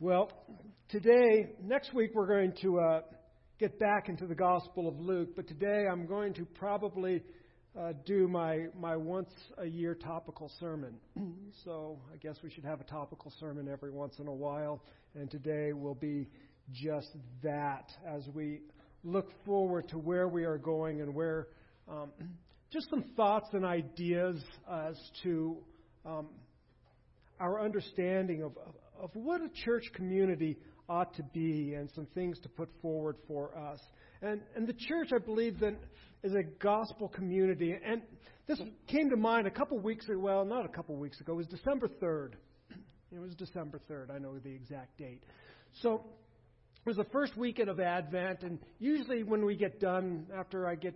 Well, today, next week, we're going to uh, get back into the Gospel of Luke, but today I'm going to probably uh, do my, my once a year topical sermon. so I guess we should have a topical sermon every once in a while, and today will be just that as we look forward to where we are going and where um, just some thoughts and ideas as to um, our understanding of, of what a church community ought to be and some things to put forward for us. And, and the church, I believe, then is a gospel community. And this came to mind a couple weeks ago. Well, not a couple weeks ago. It was December 3rd. It was December 3rd. I know the exact date. So it was the first weekend of Advent. And usually when we get done, after I get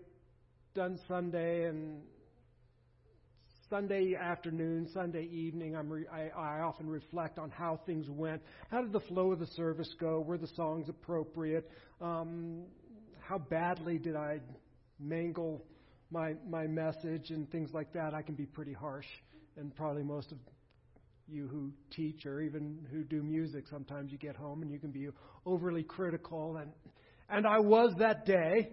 done Sunday and Sunday afternoon, Sunday evening, re- I, I often reflect on how things went. How did the flow of the service go? Were the songs appropriate? Um, how badly did I mangle my my message and things like that? I can be pretty harsh, and probably most of you who teach or even who do music, sometimes you get home and you can be overly critical. And and I was that day,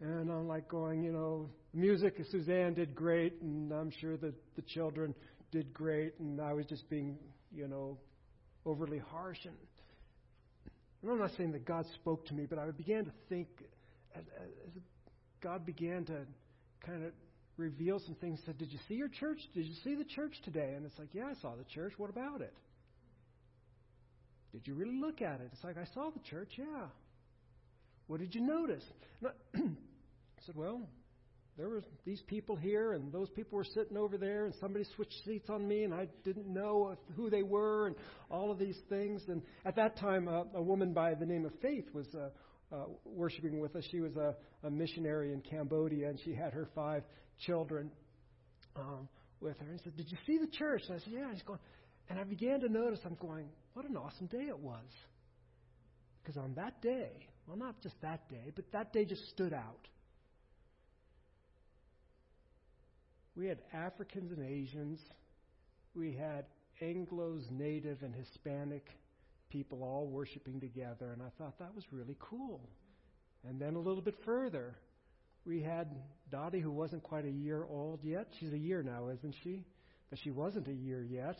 and I'm like going, you know, music, Suzanne did great, and I'm sure that the children did great, and I was just being, you know, overly harsh. And, and I'm not saying that God spoke to me, but I began to think as, as God began to kind of reveal some things. Said, "Did you see your church? Did you see the church today?" And it's like, "Yeah, I saw the church. What about it?" Did you really look at it? It's like, I saw the church, yeah. What did you notice? I said, Well, there were these people here, and those people were sitting over there, and somebody switched seats on me, and I didn't know who they were, and all of these things. And at that time, uh, a woman by the name of Faith was uh, uh, worshiping with us. She was a, a missionary in Cambodia, and she had her five children um, with her. And said, "Did you see the church?" And I said, "Yeah." He's going, and I began to notice. I'm going, "What an awesome day it was!" Because on that day, well, not just that day, but that day just stood out. We had Africans and Asians. We had Anglos, Native, and Hispanic people all worshiping together, and I thought that was really cool. And then a little bit further, we had Dottie, who wasn't quite a year old yet. She's a year now, isn't she? But she wasn't a year yet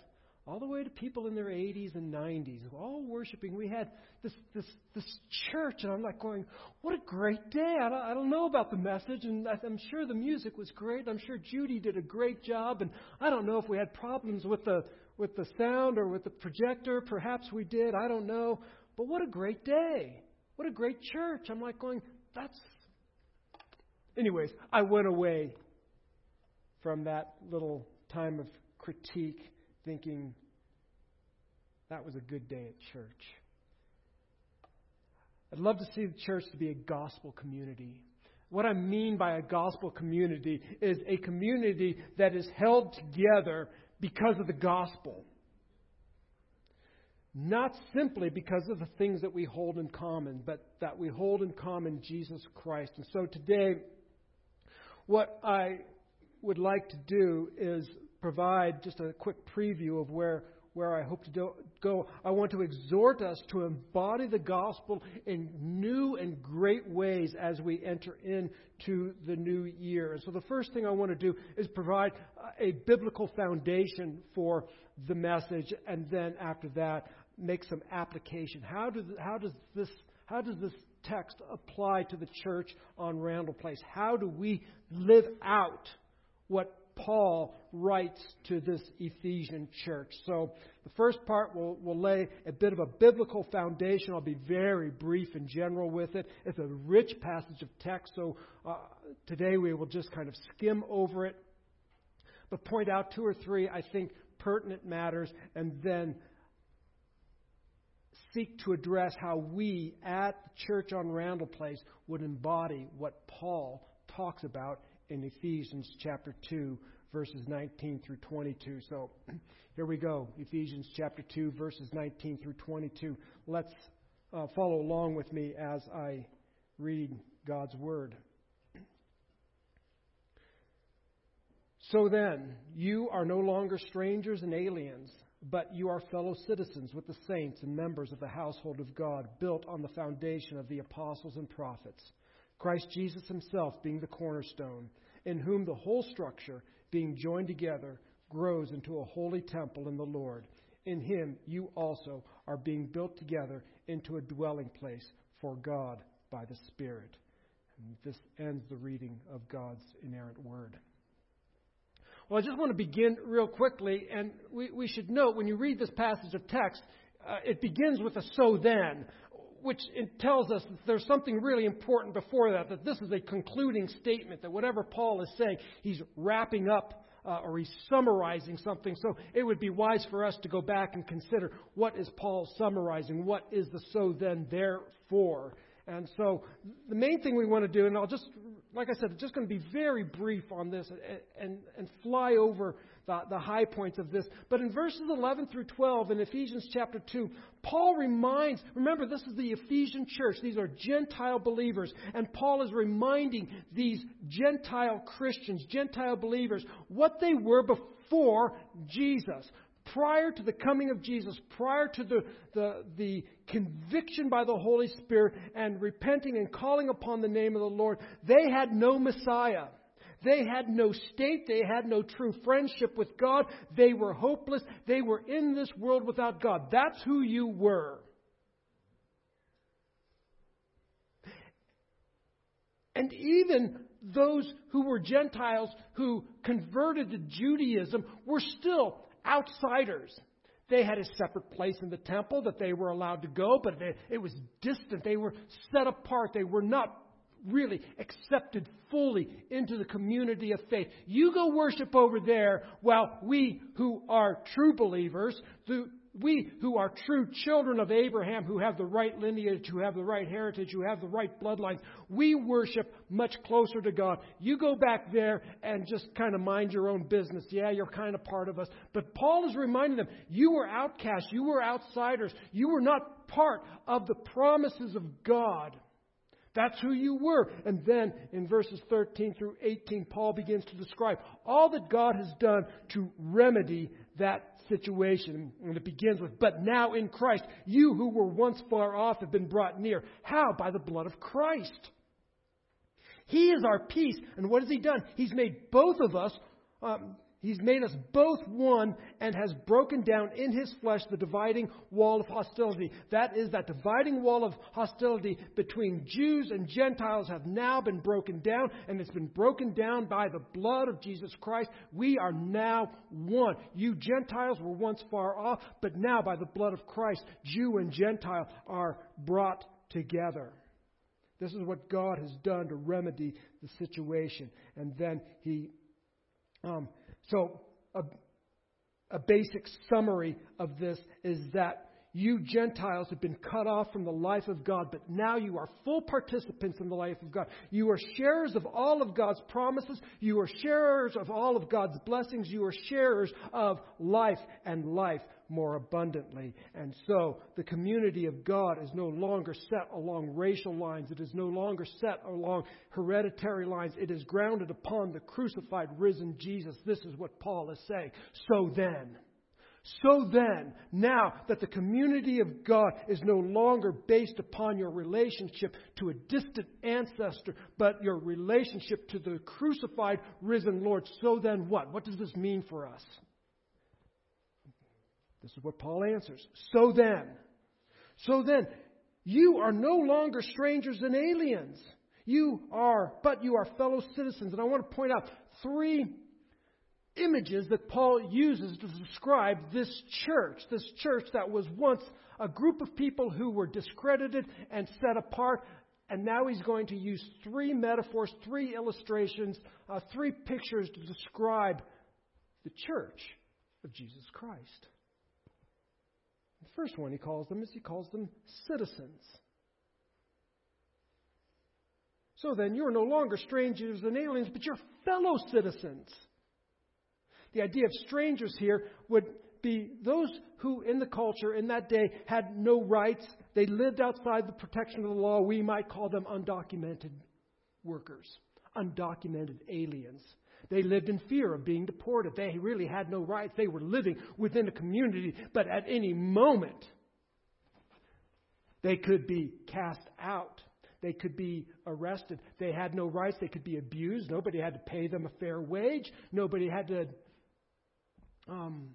all the way to people in their 80s and 90s, all worshiping. We had this this this church, and I'm like going, "What a great day!" I don't, I don't know about the message, and I'm sure the music was great. I'm sure Judy did a great job, and I don't know if we had problems with the with the sound or with the projector. Perhaps we did. I don't know. But what a great day! What a great church! I'm like going, "That's." Anyways, I went away from that little time of critique thinking that was a good day at church. I'd love to see the church to be a gospel community. What I mean by a gospel community is a community that is held together because of the gospel. Not simply because of the things that we hold in common, but that we hold in common Jesus Christ. And so today, what I would like to do is provide just a quick preview of where, where I hope to do, go. I want to exhort us to embody the gospel in new and great ways as we enter into the new year. And so the first thing I want to do is provide a biblical foundation for the message, and then after that, make some application. How, do, how does this how does this text apply to the church on Randall Place? How do we live out what Paul writes to this Ephesian church. So the first part will, will lay a bit of a biblical foundation. I'll be very brief and general with it. It's a rich passage of text, so uh, today we will just kind of skim over it, but point out two or three, I think, pertinent matters, and then seek to address how we at the church on Randall Place would embody what Paul talks about in Ephesians chapter 2, verses 19 through 22. So here we go Ephesians chapter 2, verses 19 through 22. Let's uh, follow along with me as I read God's word. So then, you are no longer strangers and aliens, but you are fellow citizens with the saints and members of the household of God, built on the foundation of the apostles and prophets, Christ Jesus himself being the cornerstone, in whom the whole structure, being joined together, grows into a holy temple in the Lord. In him you also are being built together into a dwelling place for God by the Spirit. And this ends the reading of God's inerrant word. Well, I just want to begin real quickly, and we, we should note when you read this passage of text, uh, it begins with a so then, which tells us that there's something really important before that, that this is a concluding statement, that whatever Paul is saying, he's wrapping up uh, or he's summarizing something. So it would be wise for us to go back and consider what is Paul summarizing? What is the so then therefore? And so the main thing we want to do, and I'll just, like I said, just going to be very brief on this and, and, and fly over the, the high points of this. But in verses 11 through 12 in Ephesians chapter 2, Paul reminds, remember, this is the Ephesian church. These are Gentile believers. And Paul is reminding these Gentile Christians, Gentile believers, what they were before Jesus prior to the coming of Jesus, prior to the, the, the conviction by the Holy Spirit and repenting and calling upon the name of the Lord, they had no Messiah. They had no state. They had no true friendship with God. They were hopeless. They were in this world without God. That's who you were. And even those who were Gentiles who converted to Judaism were still outsiders. They had a separate place in the temple that they were allowed to go, but it was distant. They were set apart. They were not really accepted fully into the community of faith. You go worship over there while we who are true believers, we who are true children of Abraham, who have the right lineage, who have the right heritage, who have the right bloodlines, we worship much closer to God. You go back there and just kind of mind your own business. Yeah, you're kind of part of us. But Paul is reminding them, you were outcasts, you were outsiders, you were not part of the promises of God. That's who you were. And then in verses 13 through 18, Paul begins to describe all that God has done to remedy that situation. And it begins with, But now in Christ, you who were once far off have been brought near. How? By the blood of Christ. He is our peace. And what has He done? He's made both of us. Um, He's made us both one and has broken down in his flesh the dividing wall of hostility. That is, that dividing wall of hostility between Jews and Gentiles have now been broken down, and it's been broken down by the blood of Jesus Christ. We are now one. You Gentiles were once far off, but now by the blood of Christ, Jew and Gentile are brought together. This is what God has done to remedy the situation. And then he. Um, so, a, a basic summary of this is that you Gentiles have been cut off from the life of God, but now you are full participants in the life of God. You are sharers of all of God's promises. You are sharers of all of God's blessings. You are sharers of life and life more abundantly. And so the community of God is no longer set along racial lines. It is no longer set along hereditary lines. It is grounded upon the crucified, risen Jesus. This is what Paul is saying. So then, so then, now that the community of God is no longer based upon your relationship to a distant ancestor, but your relationship to the crucified, risen Lord, so then what? What does this mean for us? This is what Paul answers. So then, so then, you are no longer strangers and aliens. You are, but you are fellow citizens. And I want to point out three images that Paul uses to describe this church, this church that was once a group of people who were discredited and set apart. And now he's going to use three metaphors, three illustrations, uh, three pictures to describe the church of Jesus Christ. First one he calls them is he calls them citizens. So then, you're no longer strangers and aliens, but you're fellow citizens. The idea of strangers here would be those who, in the culture in that day, had no rights. They lived outside the protection of the law. We might call them undocumented workers, undocumented aliens. They lived in fear of being deported. They really had no rights. They were living within a community, but at any moment, they could be cast out. They could be arrested. They had no rights. They could be abused. Nobody had to pay them a fair wage. Nobody had to um,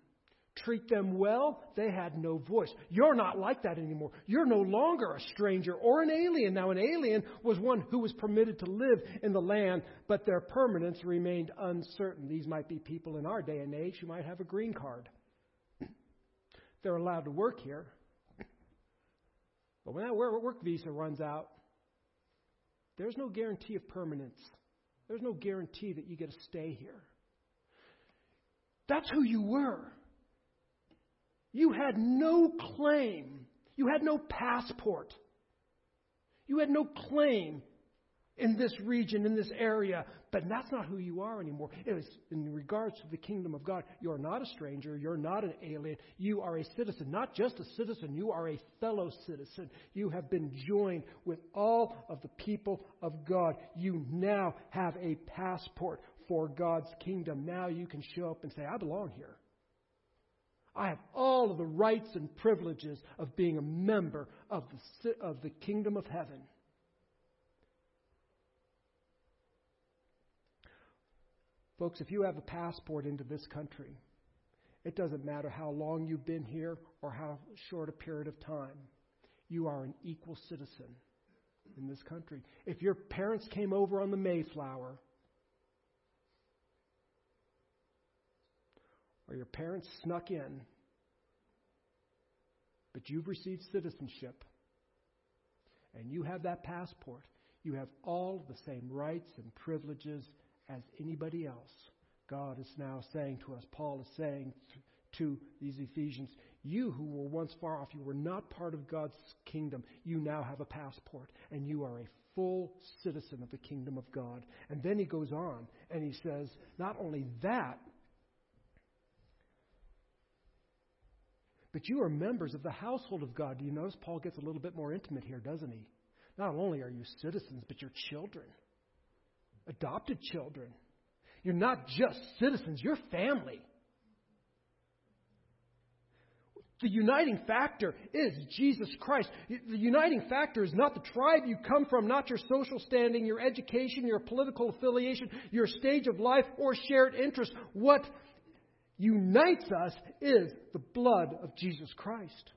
treat them well. They had no voice. You're not like that anymore. You're no longer a stranger or an alien. Now, an alien was one who was permitted to live in the land, but their permanence remained uncertain. These might be people in our day and age who might have a green card. They're allowed to work here. But when that work visa runs out, there's no guarantee of permanence. There's no guarantee that you get to stay here. That's who you were. You had no claim. You had no passport. You had no claim in this region, in this area. But that's not who you are anymore. It was in regards to the kingdom of God. You're not a stranger. You're not an alien. You are a citizen. Not just a citizen, you are a fellow citizen. You have been joined with all of the people of God. You now have a passport for God's kingdom. Now you can show up and say, I belong here. I have all of the rights and privileges of being a member of the, of the kingdom of heaven. Folks, if you have a passport into this country, it doesn't matter how long you've been here or how short a period of time, you are an equal citizen in this country. If your parents came over on the Mayflower, or your parents snuck in, but you've received citizenship, and you have that passport, you have all the same rights and privileges as anybody else. God is now saying to us, Paul is saying to these Ephesians, you who were once far off, you were not part of God's kingdom, you now have a passport, and you are a full citizen of the kingdom of God. And then he goes on and he says, not only that, but you are members of the household of God. Do you notice Paul gets a little bit more intimate here, doesn't he? Not only are you citizens, but you're children adopted children. You're not just citizens, you're family. The uniting factor is Jesus Christ. The uniting factor is not the tribe you come from, not your social standing, your education, your political affiliation, your stage of life, or shared interest. What unites us is the blood of Jesus Christ.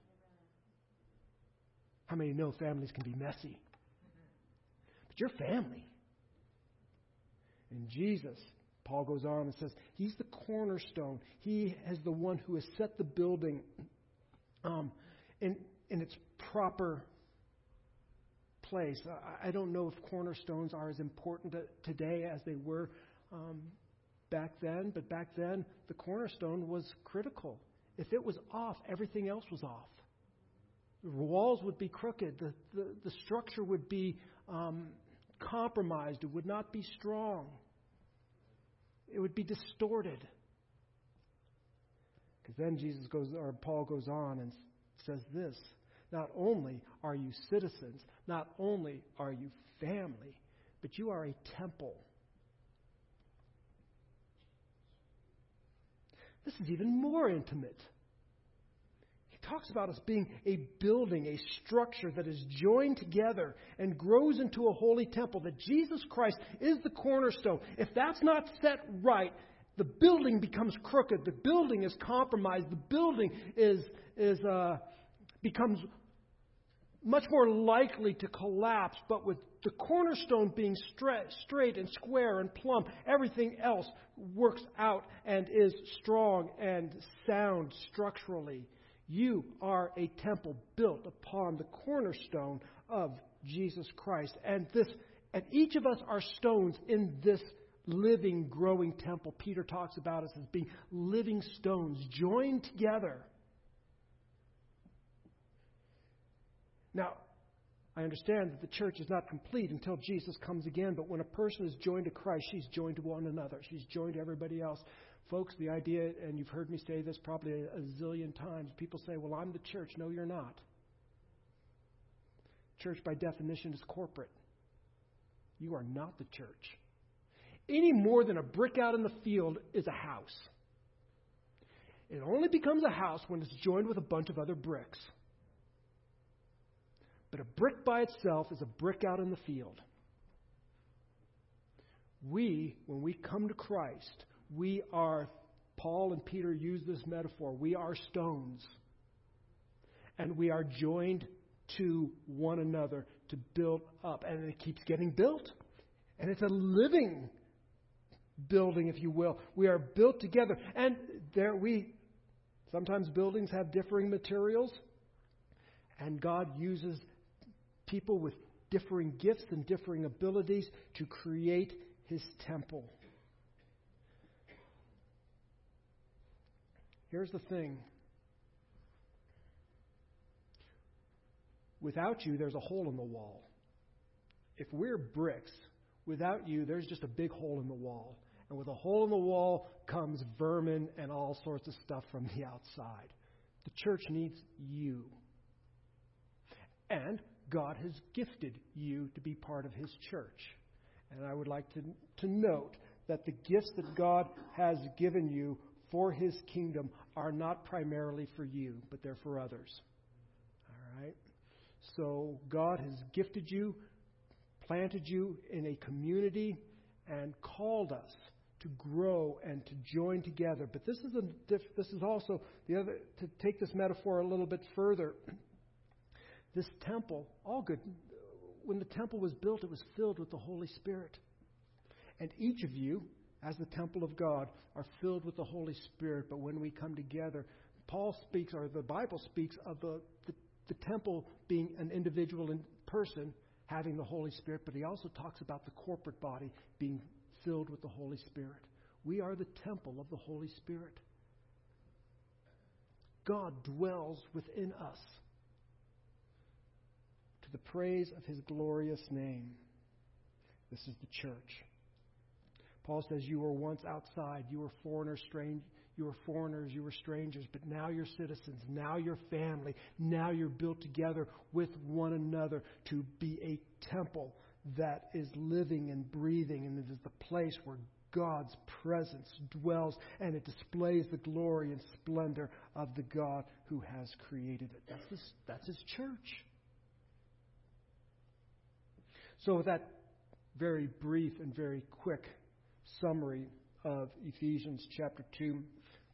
How many know families can be messy? But you're family. And Jesus, Paul goes on and says, He's the cornerstone. He is the one who has set the building um, in, in its proper place. I, I, don't know if cornerstones are as important to, today as they were um, back then, but back then the cornerstone was critical. If it was off, everything else was off. The walls would be crooked, the, the, the structure would be um, compromised, it would not be strong, it would be distorted. Because then Jesus goes, or Paul goes on and says this Not only are you citizens, not only are you family, but you are a temple. This is even more intimate He talks about us being a building, a structure that is joined together and grows into a holy temple, that Jesus Christ is the cornerstone. If that's not set right, the building becomes crooked. The building is compromised. The building is, is, uh, becomes much more likely to collapse. But with the cornerstone being straight, and square and plumb, everything else works out and is strong and sound structurally. You are a temple built upon the cornerstone of Jesus Christ. And this and each of us are stones in this living, growing temple. Peter talks about us as being living stones joined together. Now, I understand that the church is not complete until Jesus comes again, but when a person is joined to Christ, she's joined to one another. She's joined to everybody else. Folks, the idea, and you've heard me say this probably a, zillion times, people say, well, I'm the church. No, you're not. Church, by definition, is corporate. You are not the church. any more than a brick out in the field is a house. It only becomes a house when it's joined with a bunch of other bricks. But a brick by itself is a brick out in the field. We, when we come to Christ, we are, Paul and Peter use this metaphor, we are stones. And we are joined to one another to build up. And it keeps getting built. And it's a living building, if you will. We are built together. And there we sometimes buildings have differing materials. And God uses people with differing gifts and differing abilities to create his temple. Here's the thing without you, there's a hole in the wall. If we're bricks, without you, there's just a big hole in the wall. And with a hole in the wall comes vermin and all sorts of stuff from the outside. The church needs you. And God has gifted you to be part of His church. And I would like to, to note that the gifts that God has given you for His kingdom are not primarily for you, but they're for others. All right? So God has gifted you, planted you in a community, and called us to grow and to join together. But this is a this is also the other to take this metaphor a little bit further. This temple, all good. When the temple was built, it was filled with the Holy Spirit. And each of you, as the temple of God, are filled with the Holy Spirit. But when we come together, Paul speaks, or the Bible speaks, of the, the, the temple being an individual in person having the Holy Spirit, but he also talks about the corporate body being filled with the Holy Spirit. We are the temple of the Holy Spirit. God dwells within us the praise of his glorious name. This is the church. Paul says, You were once outside, you were foreigners, strange, you were foreigners, you were strangers, but now you're citizens, now you're family, now you're built together with one another to be a temple that is living and breathing, and it is the place where God's presence dwells, and it displays the glory and splendor of the God who has created it. That's, this, that's His church. So, with that very brief and very quick summary of Ephesians chapter 2,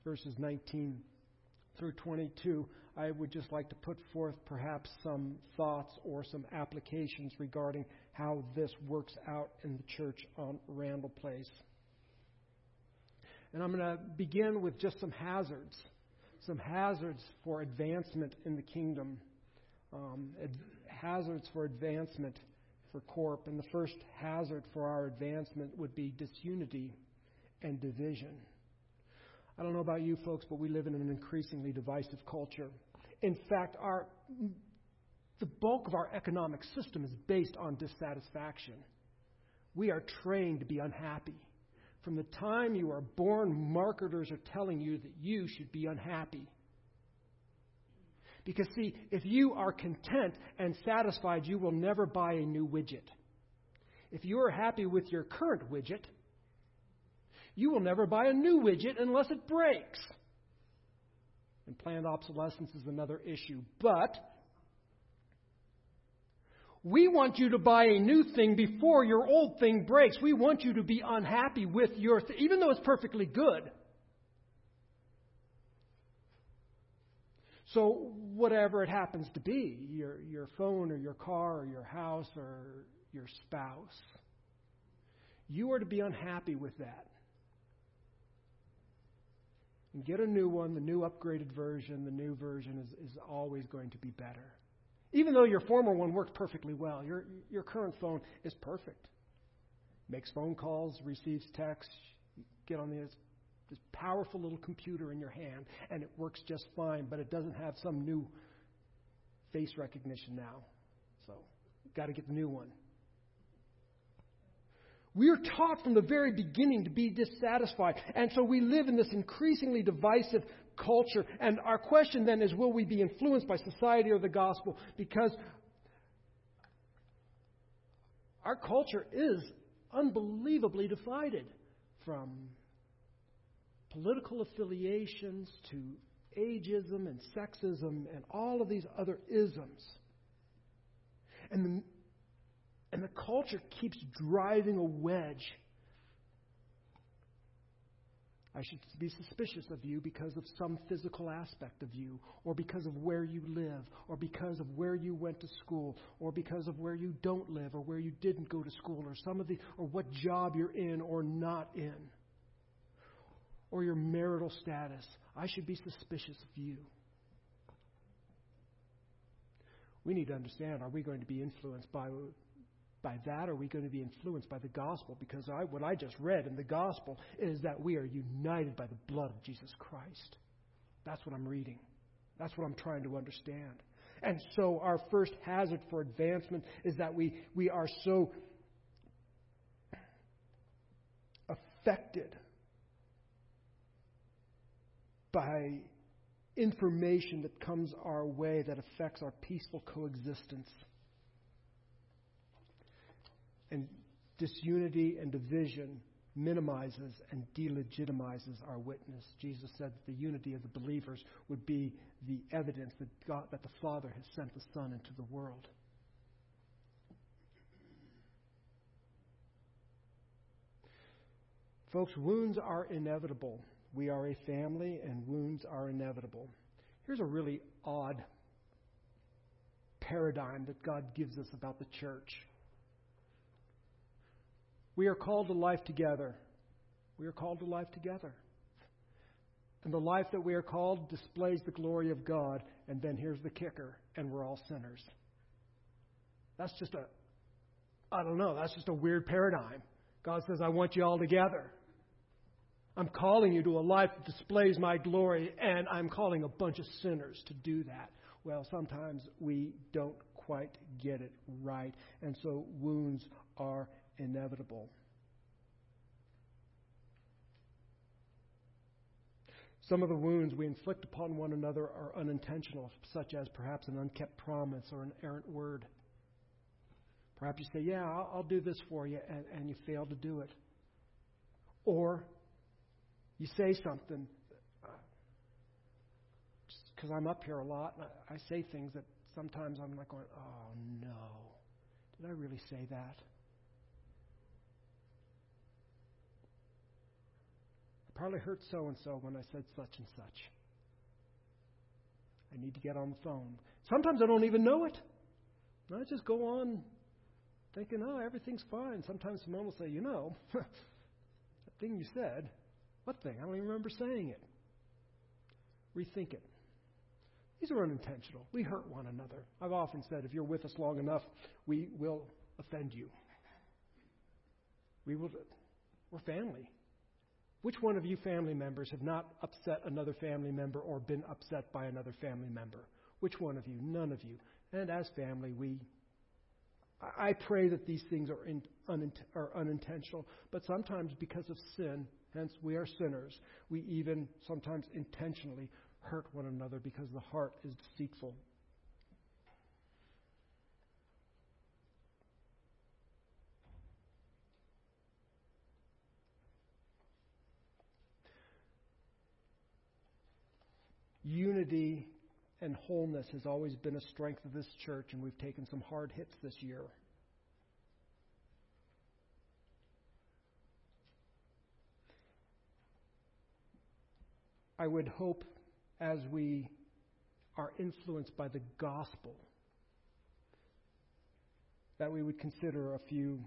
verses 19 through 22, I would just like to put forth perhaps some thoughts or some applications regarding how this works out in the church on Randall Place. And I'm going to begin with just some hazards, some hazards for advancement in the kingdom, um, ad- hazards for advancement for Corp. And the first hazard for our advancement would be disunity and division. I don't know about you folks, but we live in an increasingly divisive culture. In fact, our, the bulk of our economic system is based on dissatisfaction. We are trained to be unhappy. From the time you are born, marketers are telling you that you should be unhappy. Because, see, if you are content and satisfied, you will never buy a new widget. If you are happy with your current widget, you will never buy a new widget unless it breaks. And planned obsolescence is another issue. But we want you to buy a new thing before your old thing breaks. We want you to be unhappy with your thing, even though it's perfectly good. So, whatever it happens to be your, your phone or your car or your house or your spouse you are to be unhappy with that. And get a new one, the new upgraded version, the new version is, is always going to be better. Even though your former one worked perfectly well, your, your current phone is perfect. Makes phone calls, receives texts, get on this, this powerful little computer in your hand, and it works just fine, but it doesn't have some new face recognition now. So, got to get the new one. We are taught from the very beginning to be dissatisfied. And so we live in this increasingly divisive culture. And our question then is will we be influenced by society or the gospel? Because our culture is unbelievably divided from political affiliations to ageism and sexism and all of these other isms. And the, and the culture keeps driving a wedge I should be suspicious of you because of some physical aspect of you, or because of where you live, or because of where you went to school, or because of where you don't live, or where you didn't go to school, or some of the, or what job you're in or not in, or your marital status. I should be suspicious of you. We need to understand are we going to be influenced by by that are we going to be influenced by the gospel? Because I, what I just read in the gospel is that we are united by the blood of Jesus Christ. That's what I'm reading. That's what I'm trying to understand. And so our first hazard for advancement is that we, we are so affected by information that comes our way that affects our peaceful coexistence and disunity and division minimizes and delegitimizes our witness. Jesus said that the unity of the believers would be the evidence that God, that the Father has sent the Son into the world. Folks, wounds are inevitable. We are a family, and wounds are inevitable. Here's a really odd paradigm that God gives us about the church. We are called to life together. We are called to life together. And the life that we are called displays the glory of God. And then here's the kicker, and we're all sinners. That's just a, I don't know, that's just a weird paradigm. God says, I want you all together. I'm calling you to a life that displays my glory, and I'm calling a bunch of sinners to do that. Well, sometimes we don't quite get it right, and so wounds are inevitable. Some of the wounds we inflict upon one another are unintentional, such as perhaps an unkept promise or an errant word. Perhaps you say, Yeah, I'll, I'll do this for you, and, and you fail to do it. Or you say something, just because I'm up here a lot, I, I say things that sometimes I'm like going, Oh no, did I really say that? I probably hurt so and so when I said such and such. I need to get on the phone. Sometimes I don't even know it. I just go on thinking, oh, everything's fine. Sometimes someone will say, you know, that thing you said, what thing? I don't even remember saying it. Rethink it. These are unintentional. We hurt one another. I've often said, if you're with us long enough, we will offend you. We will. We're family. Which one of you family members have not upset another family member or been upset by another family member? Which one of you? None of you. And as family, we. I pray that these things are, in, are unintentional, but sometimes because of sin, hence we are sinners, we even sometimes intentionally hurt one another because the heart is deceitful. Unity and wholeness has always been a strength of this church, and we've taken some hard hits this year. I would hope as we are influenced by the gospel that we would consider a few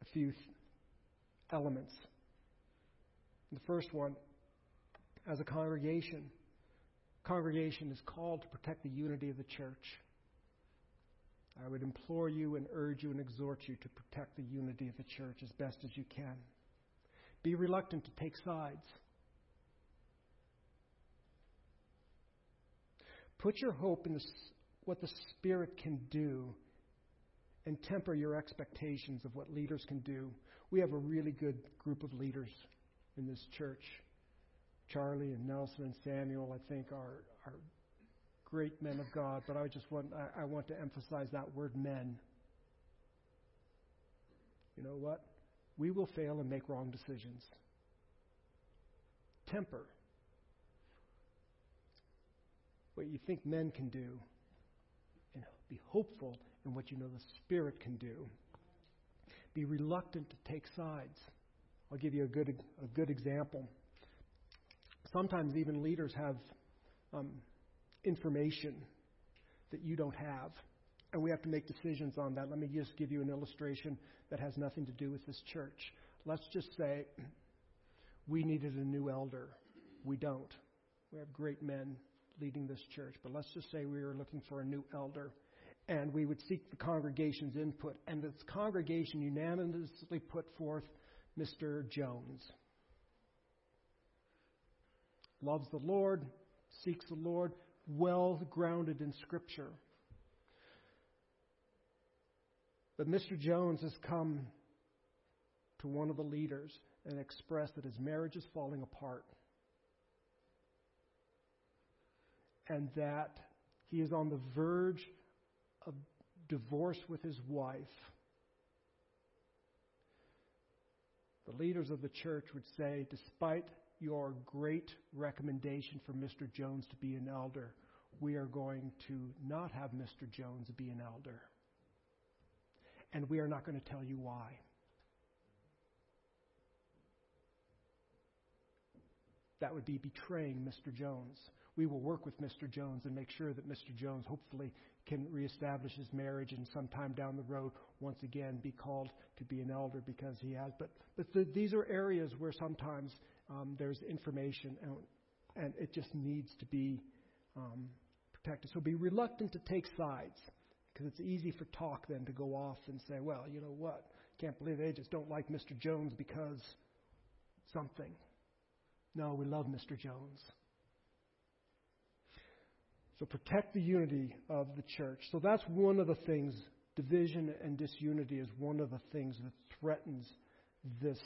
a few elements. The first one as a congregation. Congregation is called to protect the unity of the church. I would implore you and urge you and exhort you to protect the unity of the church as best as you can. Be reluctant to take sides. Put your hope in what the Spirit can do and temper your expectations of what leaders can do. We have a really good group of leaders in this church. Charlie and Nelson and Samuel, I think, are, are great men of God, but I just want, I, I want to emphasize that word men. You know what? We will fail and make wrong decisions. Temper. What you think men can do, and be hopeful in what you know the Spirit can do. Be reluctant to take sides. I'll give you a good, a good example. Sometimes even leaders have um, information that you don't have, and we have to make decisions on that. Let me just give you an illustration that has nothing to do with this church. Let's just say we needed a new elder. We don't. We have great men leading this church, but let's just say we were looking for a new elder and we would seek the congregation's input. And this congregation unanimously put forth Mr. Jones. Loves the Lord, seeks the Lord, well grounded in Scripture. But Mr. Jones has come to one of the leaders and expressed that his marriage is falling apart. And that he is on the verge of divorce with his wife. The leaders of the church would say, despite your great recommendation for Mr. Jones to be an elder, we are going to not have Mr. Jones be an elder. And we are not going to tell you why. That would be betraying Mr. Jones. We will work with Mr. Jones and make sure that Mr. Jones hopefully can reestablish his marriage and sometime down the road once again be called to be an elder because he has. But but the, these are areas where sometimes um, there's information and and it just needs to be um, protected. So be reluctant to take sides because it's easy for talk then to go off and say, well, you know what? Can't believe they just don't like Mr. Jones because something. No, we love Mr. Jones. So protect the unity of the church. So that's one of the things. Division and disunity is one of the things that threatens this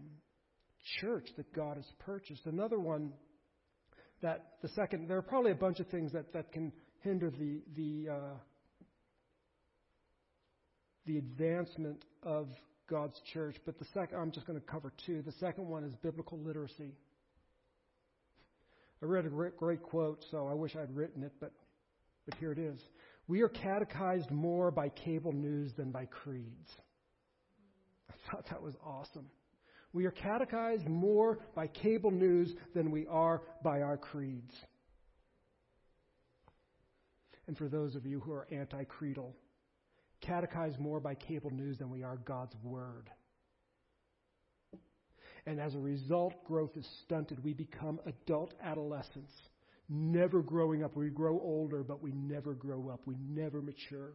um, church that God has purchased. Another one that the second, there are probably a bunch of things that, that can hinder the the uh, the advancement of God's church. But the second, I'm just going to cover two. The second one is biblical literacy. I read a great quote, so I wish I'd written it, but, but here it is. We are catechized more by cable news than by creeds. I thought that was awesome. We are catechized more by cable news than we are by our creeds. And for those of you who are anti creedal, catechized more by cable news than we are God's Word. And as a result, growth is stunted. We become adult adolescents, never growing up. We grow older, but we never grow up. We never mature.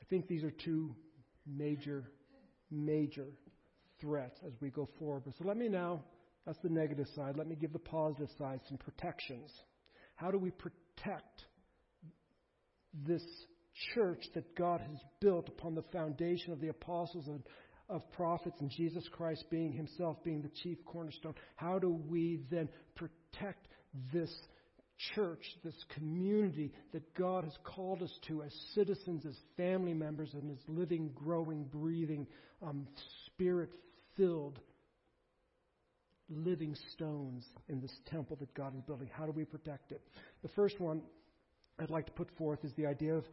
I think these are two major, major threat as we go forward. So let me now, that's the negative side. Let me give the positive side some protections. How do we protect this church that God has built upon the foundation of the apostles and of prophets and Jesus Christ being himself being the chief cornerstone, how do we then protect this church, this community that God has called us to as citizens, as family members, and as living, growing, breathing, um, spirit filled living stones in this temple that God is building? How do we protect it? The first one I'd like to put forth is the idea of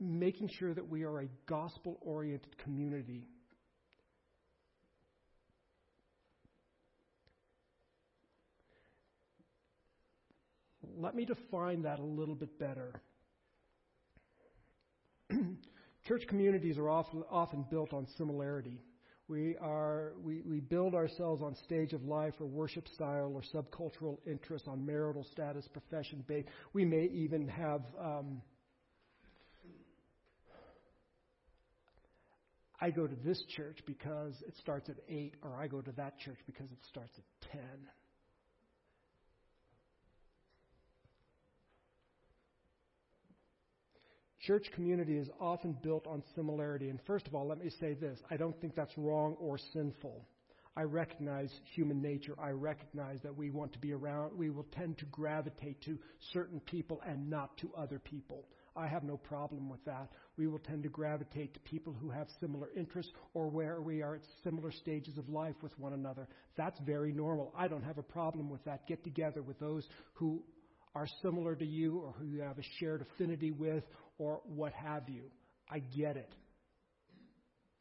making sure that we are a gospel oriented community Let me define that a little bit better. Church communities are often, often built on similarity. We, are, we, we build ourselves on stage of life or worship style or subcultural interest on marital status, profession, base. We may even have. Um, I go to this church because it starts at 8, or I go to that church because it starts at 10. Church community is often built on similarity. And first of all, let me say this I don't think that's wrong or sinful. I recognize human nature. I recognize that we want to be around, we will tend to gravitate to certain people and not to other people. I have no problem with that. We will tend to gravitate to people who have similar interests or where we are at similar stages of life with one another. That's very normal. I don't have a problem with that. Get together with those who are similar to you or who you have a shared affinity with or what have you. I get it.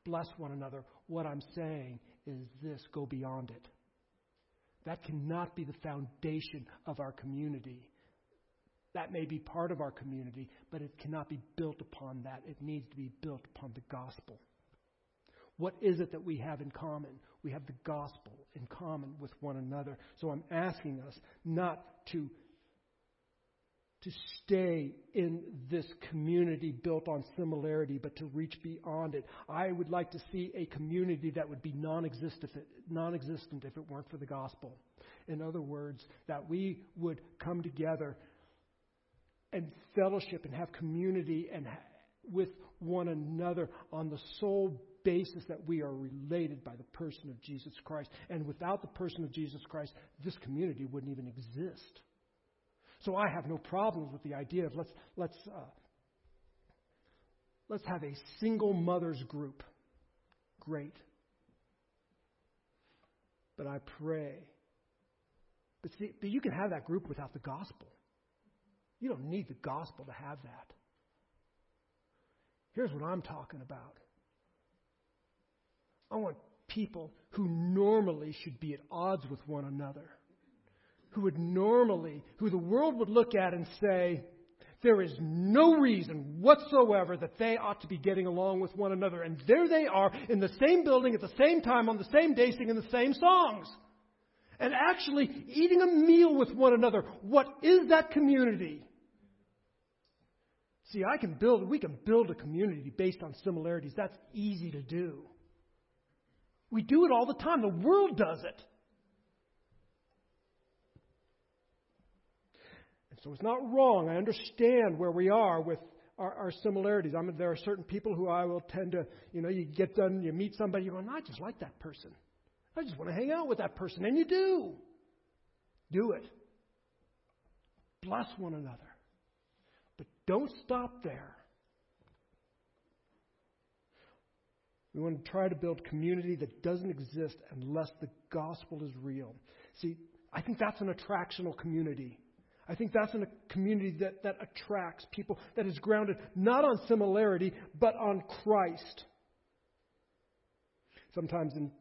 Bless one another. What I'm saying is this go beyond it. That cannot be the foundation of our community. That may be part of our community, but it cannot be built upon that. It needs to be built upon the gospel. What is it that we have in common? We have the gospel in common with one another. So I'm asking us not to to stay in this community built on similarity, but to reach beyond it. I would like to see a community that would be non existent if it weren't for the gospel. In other words, that we would come together and fellowship and have community and with one another on the sole basis that we are related by the person of Jesus Christ. And without the person of Jesus Christ, this community wouldn't even exist. So I have no problems with the idea of let's let's uh, let's have a single mothers group. Great. But I pray. But see, but you can have that group without the gospel. You don't need the gospel to have that. Here's what I'm talking about. I want people who normally should be at odds with one another who would normally, who the world would look at and say, there is no reason whatsoever that they ought to be getting along with one another. And there they are in the same building at the same time on the same day singing the same songs. And actually eating a meal with one another. What is that community? See, I can build, we can build a community based on similarities. That's easy to do. We do it all the time. The world does it. So it's not wrong. I understand where we are with our, our similarities. I mean, there are certain people who I will tend to, you know, you get done, you meet somebody, you go, I just like that person. I just want to hang out with that person. And you do. Do it. Bless one another. But don't stop there. We want to try to build community that doesn't exist unless the gospel is real. See, I think that's an attractional community. I think that's in a community that, that attracts people, that is grounded not on similarity, but on Christ. Sometimes in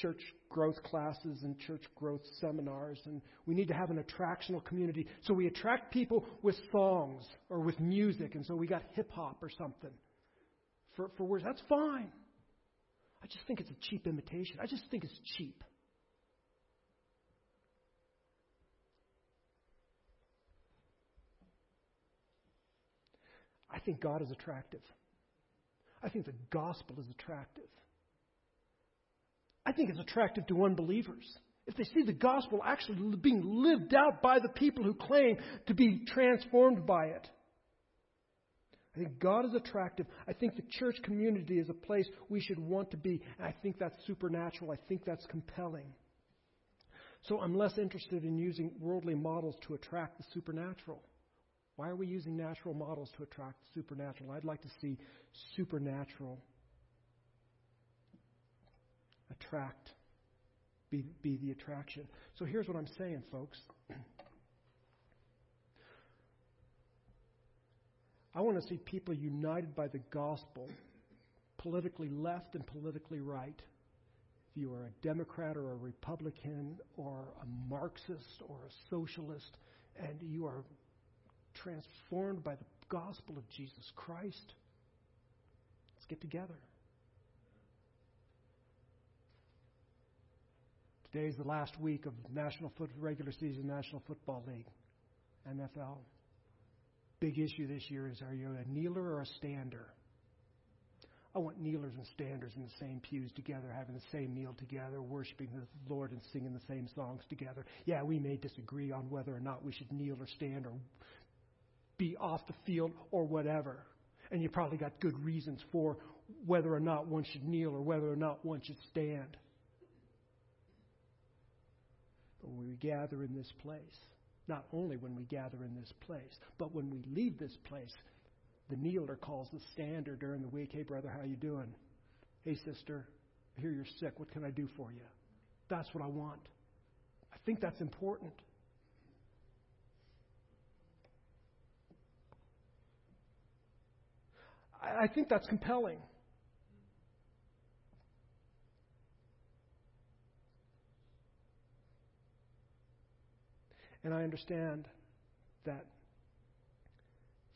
church growth classes and church growth seminars, and we need to have an attractional community. So we attract people with songs or with music, and so we got hip hop or something for, for words. That's fine. I just think it's a cheap imitation. I just think it's cheap. I think God is attractive. I think the gospel is attractive. I think it's attractive to unbelievers. If they see the gospel actually being lived out by the people who claim to be transformed by it. I think God is attractive. I think the church community is a place we should want to be. And I think that's supernatural. I think that's compelling. So I'm less interested in using worldly models to attract the supernatural. Why are we using natural models to attract supernatural? I'd like to see supernatural attract, be, be the attraction. So here's what I'm saying, folks. I want to see people united by the gospel, politically left and politically right. If you are a Democrat or a Republican or a Marxist or a socialist, and you are transformed by the gospel of Jesus Christ. Let's get together. Today is the last week of National Foot regular season National Football League, NFL. Big issue this year is are you a kneeler or a stander? I want kneelers and standers in the same pews together, having the same meal together, worshiping the Lord and singing the same songs together. Yeah, we may disagree on whether or not we should kneel or stand or be off the field or whatever. And you probably got good reasons for whether or not one should kneel or whether or not one should stand. But when we gather in this place, Not only when we gather in this place, but when we leave this place, the kneeler calls the stander during the week, "Hey brother, how you doing? Hey sister, I hear you're sick. What can I do for you?" That's what I want. I think that's important. I think that's compelling. And I understand that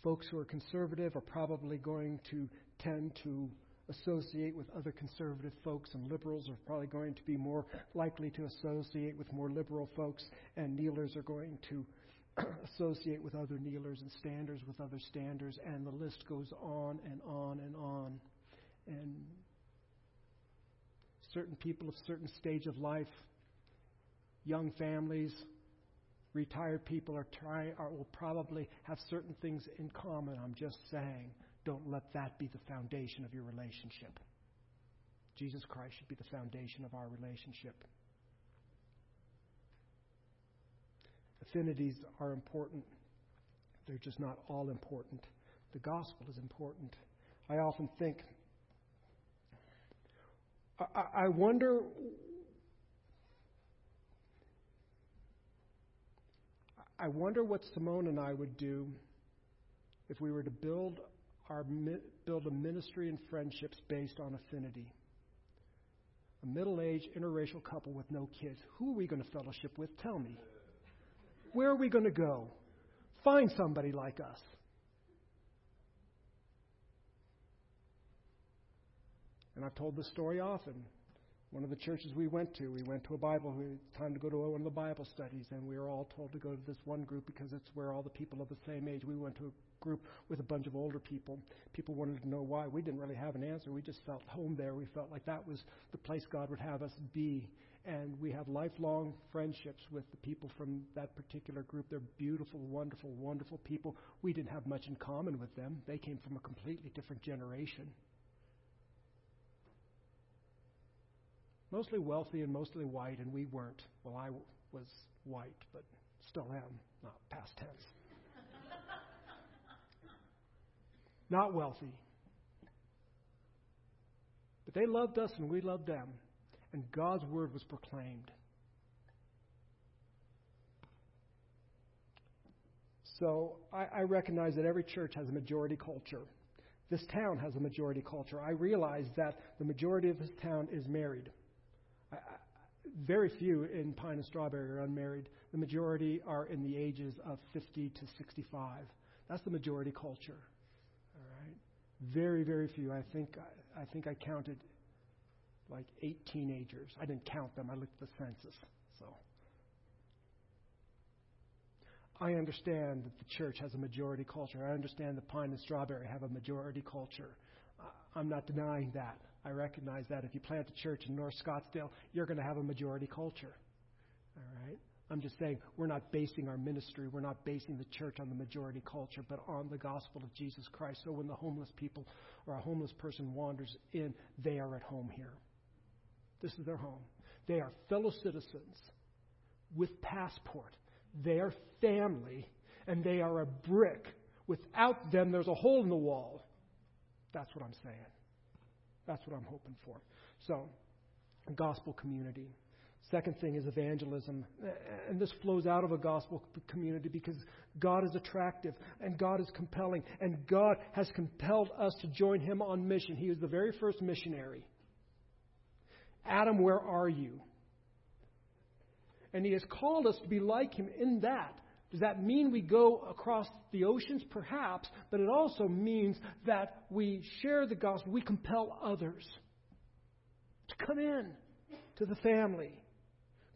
folks who are conservative are probably going to tend to associate with other conservative folks, and liberals are probably going to be more likely to associate with more liberal folks, and kneelers are going to associate with other kneelers, and standers with other standers, and the list goes on and on and on. And certain people of certain stage of life, young families, retired people are trying are, will probably have certain things in common. I'm just saying, don't let that be the foundation of your relationship. Jesus Christ should be the foundation of our relationship. Affinities are important. They're just not all important. The gospel is important. I often think, I, I wonder I wonder what Simone and I would do if we were to build our build a ministry and friendships based on affinity. A middle-aged interracial couple with no kids. Who are we going to fellowship with? Tell me. Where are we going to go? Find somebody like us. And I've told this story often one of the churches we went to, we went to a Bible, time to go to one of the Bible studies, and we were all told to go to this one group because it's where all the people of the same age. We went to a group with a bunch of older people. People wanted to know why. We didn't really have an answer. We just felt home there. We felt like that was the place God would have us be. And we have lifelong friendships with the people from that particular group. They're beautiful, wonderful, wonderful people. We didn't have much in common with them. They came from a completely different generation. mostly wealthy and mostly white, and we weren't. Well, I w- was white, but still am, not past tense. not wealthy. But they loved us and we loved them, and God's word was proclaimed. So I, I recognize that every church has a majority culture. This town has a majority culture. I realize that the majority of this town is married very few in Pine and Strawberry are unmarried. The majority are in the ages of 50 to 65. That's the majority culture. All right. Very, very few. I think I think I counted like eight teenagers. I didn't count them. I looked at the census. So I understand that the church has a majority culture. I understand that Pine and Strawberry have a majority culture. I'm not denying that. I recognize that if you plant a church in North Scottsdale, you're going to have a majority culture. All right? I'm just saying we're not basing our ministry, we're not basing the church on the majority culture, but on the gospel of Jesus Christ. So when the homeless people or a homeless person wanders in, they are at home here. This is their home. They are fellow citizens with passport. They are family, and they are a brick. Without them, there's a hole in the wall. That's what I'm saying. That's what I'm hoping for. So, gospel community. Second thing is evangelism. And this flows out of a gospel community because God is attractive and God is compelling. And God has compelled us to join Him on mission. He was the very first missionary. Adam, where are you? And He has called us to be like Him in that. Does that mean we go across the oceans? Perhaps, but it also means that we share the gospel. We compel others to come in to the family.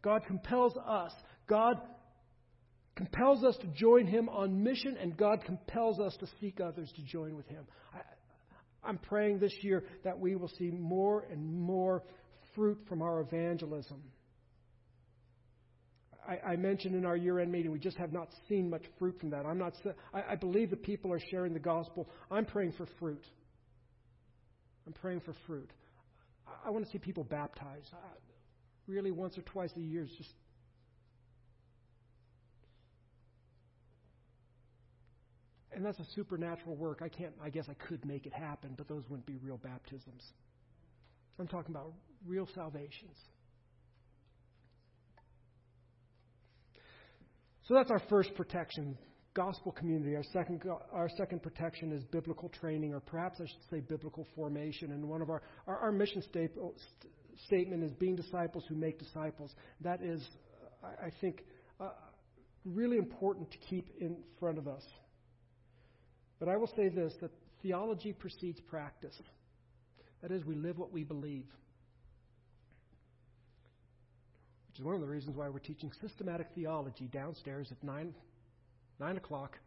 God compels us. God compels us to join Him on mission, and God compels us to seek others to join with Him. I, I'm praying this year that we will see more and more fruit from our evangelism. I, I mentioned in our year-end meeting, we just have not seen much fruit from that. I'm not. I, I believe that people are sharing the gospel. I'm praying for fruit. I'm praying for fruit. I, I want to see people baptized. I, really, once or twice a year is just and that's a supernatural work. I can't, I guess I could make it happen, but those wouldn't be real baptisms. I'm talking about real salvations. So that's our first protection, gospel community. Our second, our second protection is biblical training, or perhaps I should say biblical formation. And one of our, our, our mission statement, statement is being disciples who make disciples. That is, I think, uh, really important to keep in front of us. But I will say this that theology precedes practice. That is, we live what we believe. Which is one of the reasons why we're teaching systematic theology downstairs at 9, 9 o'clock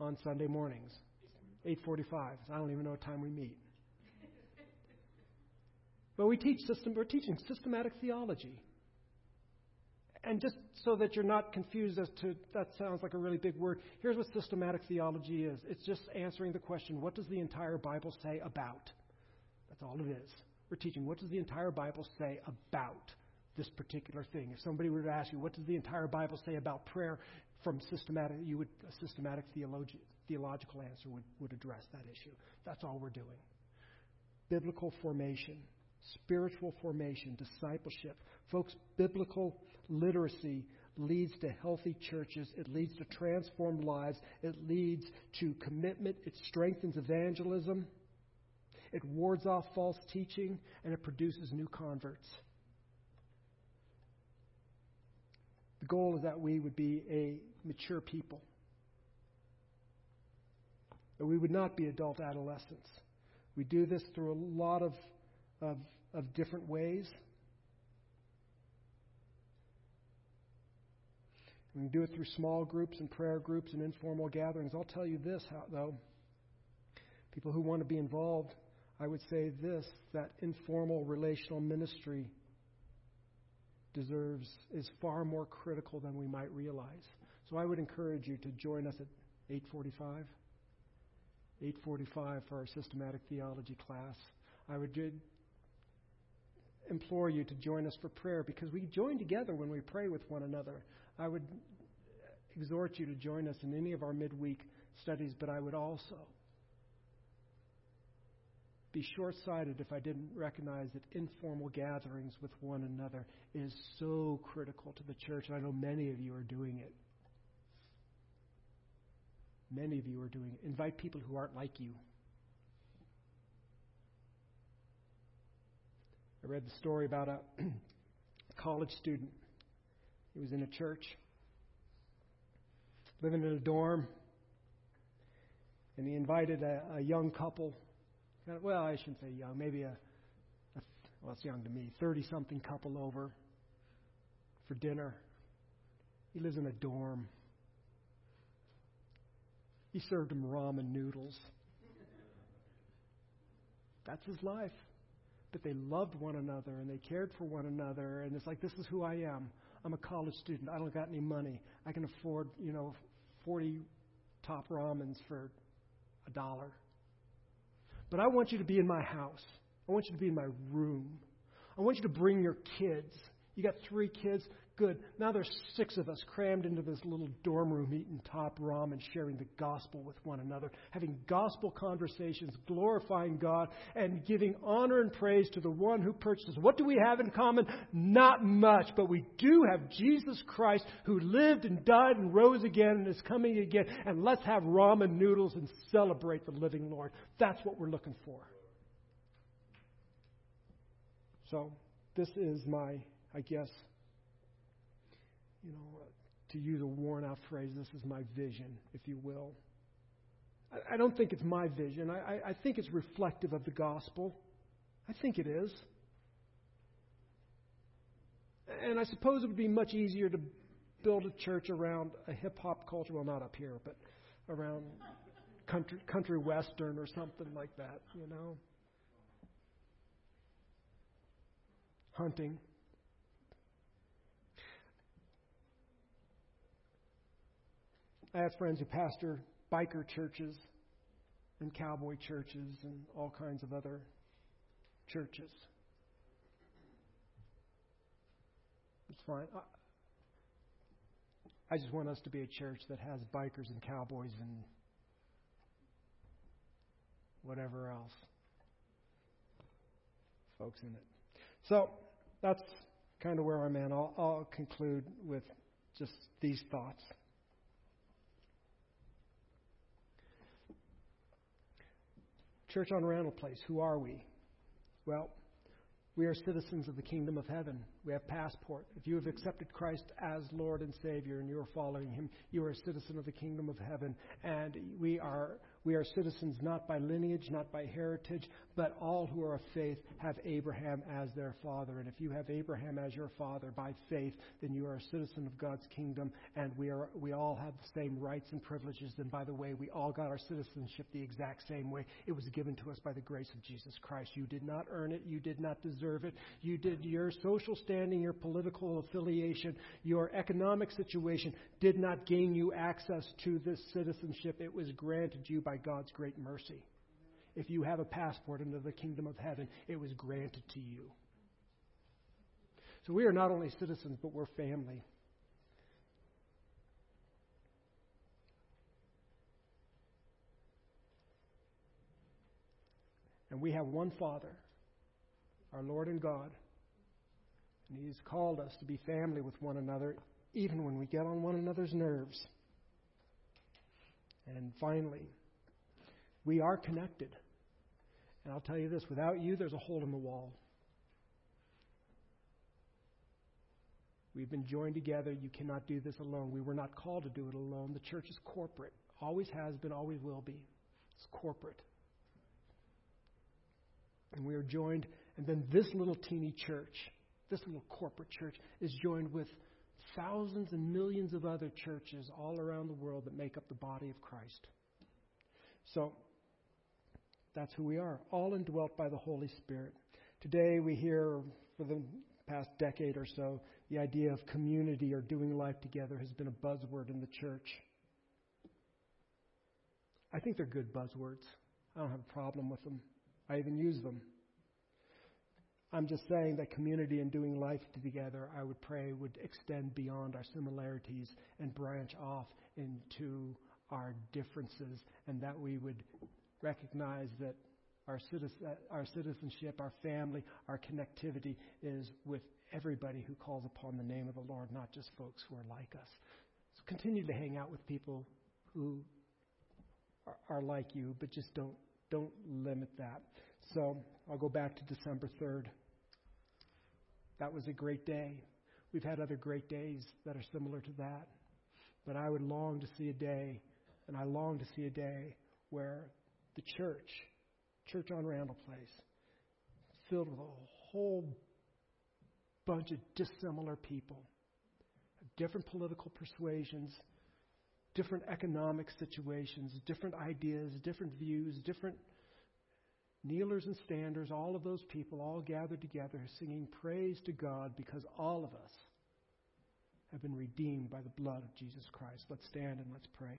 on Sunday mornings. 8.45. I don't even know what time we meet. But we teach system, we're teaching systematic theology. And just so that you're not confused as to that sounds like a really big word, here's what systematic theology is it's just answering the question what does the entire Bible say about? That's all it is. We're teaching what does the entire Bible say about this particular thing. If somebody were to ask you, what does the entire Bible say about prayer from systematic, you would, a systematic theologi- theological answer would, would address that issue. That's all we're doing. Biblical formation, spiritual formation, discipleship. Folks, biblical literacy leads to healthy churches. It leads to transformed lives. It leads to commitment. It strengthens evangelism. It wards off false teaching, and it produces new converts. The goal is that we would be a mature people, that we would not be adult adolescents. We do this through a lot of, of, of different ways. We can do it through small groups and prayer groups and informal gatherings. I'll tell you this, though. People who want to be involved, I would say this that informal relational ministry deserves is far more critical than we might realize. So I would encourage you to join us at 8:45. 8:45 for our systematic theology class. I would implore you to join us for prayer because we join together when we pray with one another. I would exhort you to join us in any of our midweek studies, but I would also be short sighted if I didn't recognize that informal gatherings with one another is so critical to the church, and I know many of you are doing it. Many of you are doing it. Invite people who aren't like you. I read the story about a college student. He was in a church, living in a dorm, and he invited a, a young couple well, I shouldn't say young, maybe a, a well, it's young to me, 30 something couple over for dinner. He lives in a dorm. He served him ramen noodles. That's his life. But they loved one another and they cared for one another. And it's like, this is who I am. I'm a college student. I don't got any money. I can afford, you know, 40 top ramens for a dollar. But I want you to be in my house. I want you to be in my room. I want you to bring your kids. You got three kids? Good. Now there's six of us crammed into this little dorm room eating top ramen, sharing the gospel with one another, having gospel conversations, glorifying God, and giving honor and praise to the one who purchased us. What do we have in common? Not much, but we do have Jesus Christ who lived and died and rose again and is coming again. And let's have ramen noodles and celebrate the living Lord. That's what we're looking for. So, this is my, I guess, you know, to use a worn out phrase, this is my vision, if you will. I, I don't think it's my vision. I, I, I think it's reflective of the gospel. I think it is. And I suppose it would be much easier to build a church around a hip hop culture. Well, not up here, but around country, country western or something like that, you know. Hunting. I have friends who pastor biker churches and cowboy churches and all kinds of other churches. It's fine. I, just want us to be a church that has bikers and cowboys and whatever else. Folks in it. So that's kind of where I'm at. I'll, I'll conclude with just these thoughts. Church on Randall Place, who are we? Well, we are citizens of the kingdom of heaven. We have passport. If you have accepted Christ as Lord and Savior and you are following him, you are a citizen of the kingdom of heaven. And we are we are citizens not by lineage, not by heritage, but all who are of faith have Abraham as their father. And if you have Abraham as your father by faith, then you are a citizen of God's kingdom, and we are we all have the same rights and privileges. And by the way, we all got our citizenship the exact same way. It was given to us by the grace of Jesus Christ. You did not earn it, you did not deserve it. You did your social standing, your political affiliation, your economic situation did not gain you access to this citizenship. It was granted you by God's great mercy. If you have a passport into the kingdom of heaven, it was granted to you. So we are not only citizens, but we're family. And we have one Father, our Lord and God. And He's called us to be family with one another, even when we get on one another's nerves. And finally, we are connected. And I'll tell you this without you, there's a hole in the wall. We've been joined together. You cannot do this alone. We were not called to do it alone. The church is corporate, always has been, always will be. It's corporate. And we are joined, and then this little teeny church, this little corporate church, is joined with thousands and millions of other churches all around the world that make up the body of Christ. So, that's who we are, all indwelt by the Holy Spirit. Today we hear, for the past decade or so, the idea of community or doing life together has been a buzzword in the church. I think they're good buzzwords. I don't have a problem with them. I even use them. I'm just saying that community and doing life together, I would pray, would extend beyond our similarities and branch off into our differences, and that we would recognize that our, citizen, our citizenship, our family, our connectivity is with everybody who calls upon the name of the Lord, not just folks who are like us. So continue to hang out with people who are, are like you, but just don't don't limit that. So I'll go back to December 3rd. That was a great day. We've had other great days that are similar to that. But I would long to see a day, and I long to see a day where the church, church on Randall Place, filled with a whole bunch of dissimilar people, different political persuasions, different economic situations, different ideas, different views, different kneelers and standers, all of those people all gathered together singing praise to God because all of us have been redeemed by the blood of Jesus Christ. Let's stand and let's pray.